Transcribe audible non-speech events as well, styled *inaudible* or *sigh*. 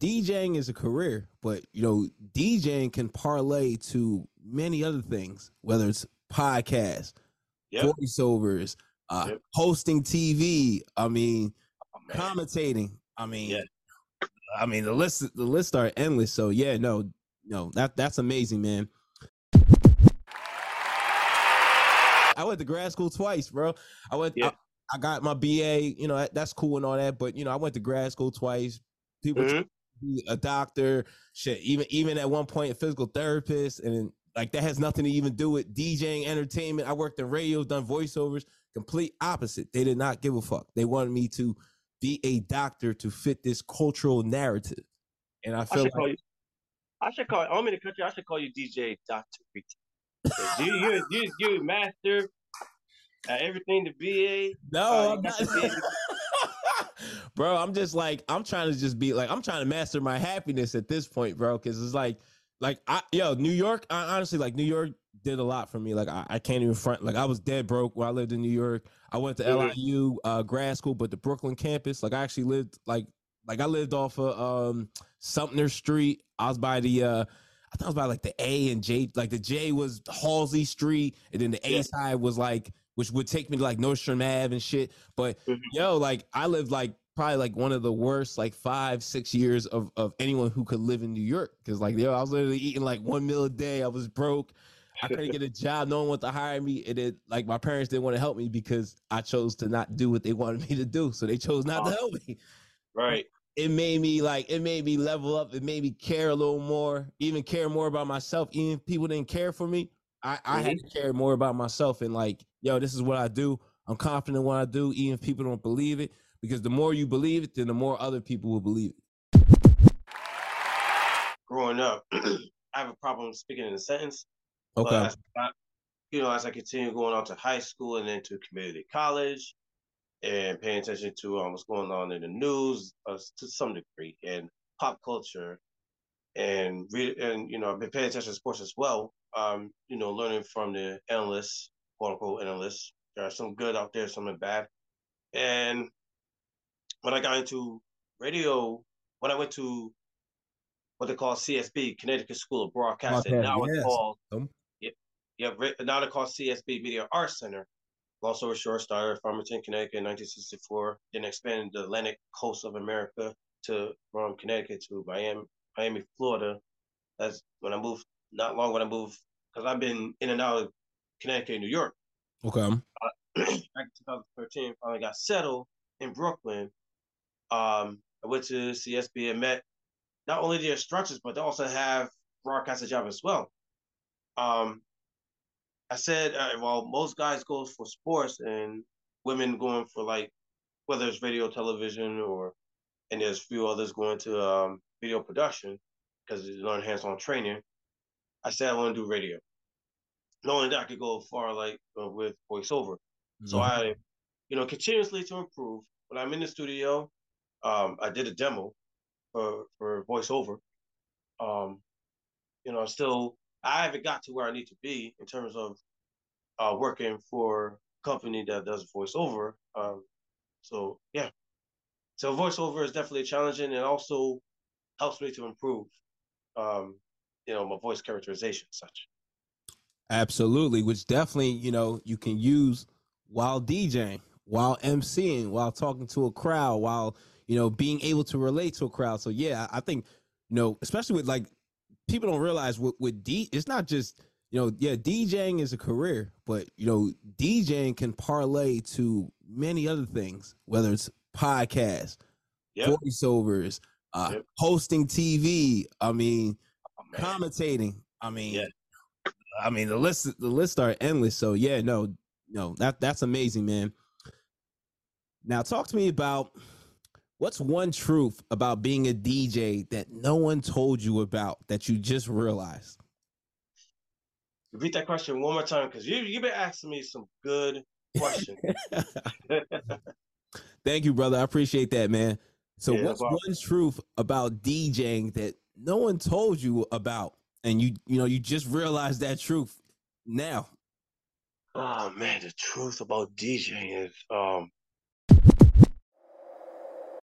DJing is a career, but you know, DJing can parlay to many other things, whether it's podcasts, Yep. voiceovers, uh, Yep. hosting TV. I mean, Oh, commentating. I mean, Yeah. I mean the list the lists are endless. So yeah, no, no, that that's amazing, man. I went to grad school twice, bro. I went. Yeah. I, I got my BA. You know that, that's cool and all that, but you know I went to grad school twice. People Mhm. Be a doctor, shit. Even even at one point, a physical therapist, and like that has nothing to even do with DJing, entertainment. I worked in radio, done voiceovers. Complete opposite. They did not give a fuck. They wanted me to be a doctor to fit this cultural narrative, and I I feel should like you. I should call. I'm in the country. I should call you DJ Doctor You you you you master at everything the BA. *laughs* No, Uh, I'm not. *laughs* bro, I'm just like I'm trying to just be like I'm trying to master my happiness at this point, bro. Because it's like, like I yo New York. I, honestly, like New York did a lot for me. Like I, I can't even front. Like I was dead broke when I lived in New York. I went to Mhm. LIU uh, grad school, but the Brooklyn campus. Like I actually lived like like I lived off of um Sumner Street. I was by the uh I thought it was by like the A and J. Like the J was Halsey Street, and then the A Yeah. side was like which would take me to like Nostrand Ave and shit. But Mhm. yo, like I lived like probably like one of the worst like five six years of of anyone who could live in New York because like yo, I was literally eating like one meal a day. I was broke. I couldn't get a job. No one wanted to hire me. And it like my parents didn't want to help me because I chose to not do what they wanted me to do. So they chose not to help me. Right. It made me like it made me level up. It made me care a little more, even care more about myself. Even if people didn't care for me. I, I had mm-hmm. to care more about myself and like, yo, this is what I do. I'm confident in what I do, even if people don't believe it. Because the more you believe it, then the more other people will believe it. Growing up, *clears throat* I have a problem speaking in a sentence. Okay. as I, you know, as I continue going on to high school and then to community college, and paying attention to um, what's going on in the news uh, to some degree and pop culture, and read and you know, I've been paying attention to sports as well. Um, you know, learning from the analysts, quote unquote analysts. There are some good out there, some bad. And when I got into radio, when I went to what they call CSB, Connecticut School of Broadcasting, Broadcast, now it's called Um. yeah, yeah, now they call CSB Media Arts Center. Long story short, started at Farmington, Connecticut in 1964, then expanded the Atlantic coast of America to from Connecticut to Miami, Miami, Florida. That's when I moved. Not long when I moved, because I've been in and out of Connecticut, and New York. Okay. *clears throat* Back in 2013, finally got settled in Brooklyn. Um, I went to CSB and met not only the instructors, but they also have broadcaster job as well. Um, I said, uh, well, most guys go for sports and women going for like whether it's radio, television, or and there's a few others going to um, video production because they learn hands-on training. I said I want to do radio, knowing that I could go far like uh, with voiceover. So Mhm. I, you know, continuously to improve. When I'm in the studio, um, I did a demo for for voiceover. Um, you know, still I haven't got to where I need to be in terms of uh, working for a company that does voiceover. Um, so yeah, so voiceover is definitely challenging and also helps me to improve. Um, you know, my voice characterization, such. Absolutely, which definitely, you know, you can use while DJing, while emceeing, while talking to a crowd, while, you know, being able to relate to a crowd. So yeah, I think, you know, especially with like people don't realize with, with D it's not just, you know, yeah, DJing is a career, but you know, DJing can parlay to many other things, whether it's podcasts, Yep. voiceovers, uh, Yep. hosting TV. I mean, Oh, commentating. I mean, Yeah. I mean the list the lists are endless. So yeah, no, no, that that's amazing, man. Now talk to me about what's one truth about being a DJ that no one told you about that you just realized. Repeat that question one more time because you you've been asking me some good questions. *laughs* Thank you, brother. I appreciate that, man. So Yeah, what's one truth about DJing that no one told you about and you you know you just realized that truth now? oh man, the truth about DJing is um